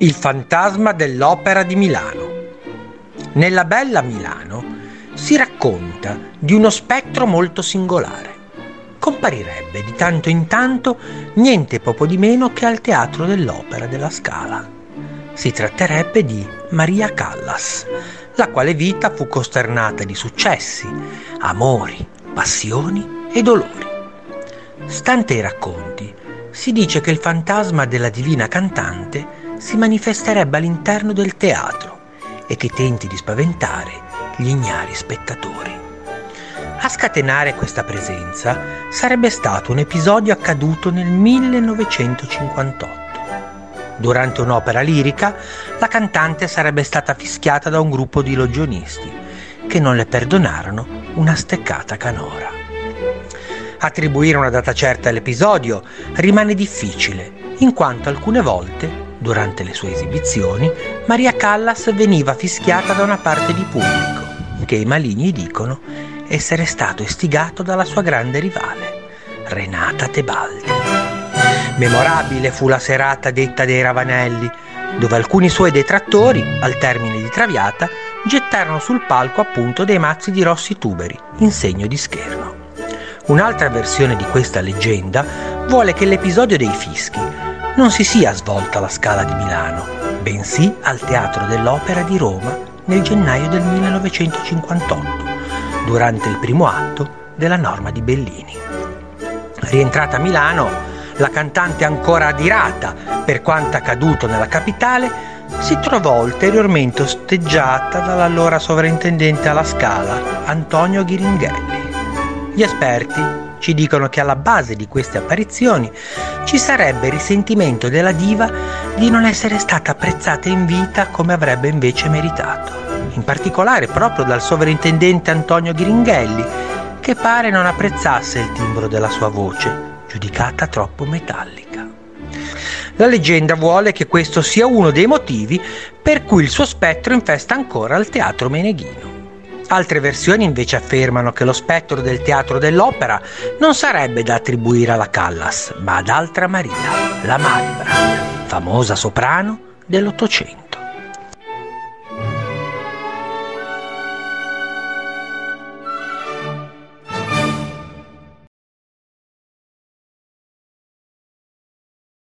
Il fantasma dell'Opera di Milano. Nella bella Milano si racconta di uno spettro molto singolare. Comparirebbe di tanto in tanto niente poco di meno che al Teatro dell'Opera della Scala. Si tratterebbe di Maria Callas, la quale vita fu costernata di successi, amori, passioni e dolori. Stante i racconti, si dice che il fantasma della divina cantante si manifesterebbe all'interno del teatro e che tenti di spaventare gli ignari spettatori. A scatenare questa presenza sarebbe stato un episodio accaduto nel 1958. Durante un'opera lirica, la cantante sarebbe stata fischiata da un gruppo di logionisti che non le perdonarono una steccata canora. Attribuire una data certa all'episodio rimane difficile, in quanto alcune volte Durante le sue esibizioni, Maria Callas veniva fischiata da una parte di pubblico, che i maligni dicono essere stato istigato dalla sua grande rivale, Renata Tebaldi. Memorabile fu la serata detta dei Ravanelli, dove alcuni suoi detrattori, al termine di Traviata, gettarono sul palco appunto dei mazzi di rossi tuberi, in segno di scherno. Un'altra versione di questa leggenda vuole che l'episodio dei fischi non si sia svolta alla Scala di Milano, bensì al Teatro dell'Opera di Roma nel gennaio del 1958, durante il primo atto della norma di Bellini. Rientrata a Milano, la cantante ancora adirata per quanto accaduto nella capitale, si trovò ulteriormente osteggiata dall'allora sovrintendente alla Scala, Antonio Ghiringhelli. Gli esperti ci dicono che alla base di queste apparizioni ci sarebbe il risentimento della diva di non essere stata apprezzata in vita come avrebbe invece meritato, in particolare proprio dal sovrintendente Antonio Ghiringhelli, che pare non apprezzasse il timbro della sua voce, giudicata troppo metallica. La leggenda vuole che questo sia uno dei motivi per cui il suo spettro infesta ancora il teatro meneghino. Altre versioni invece affermano che lo spettro del teatro dell'opera non sarebbe da attribuire alla Callas, ma ad altra Maria, la Malibra, famosa soprano dell'Ottocento.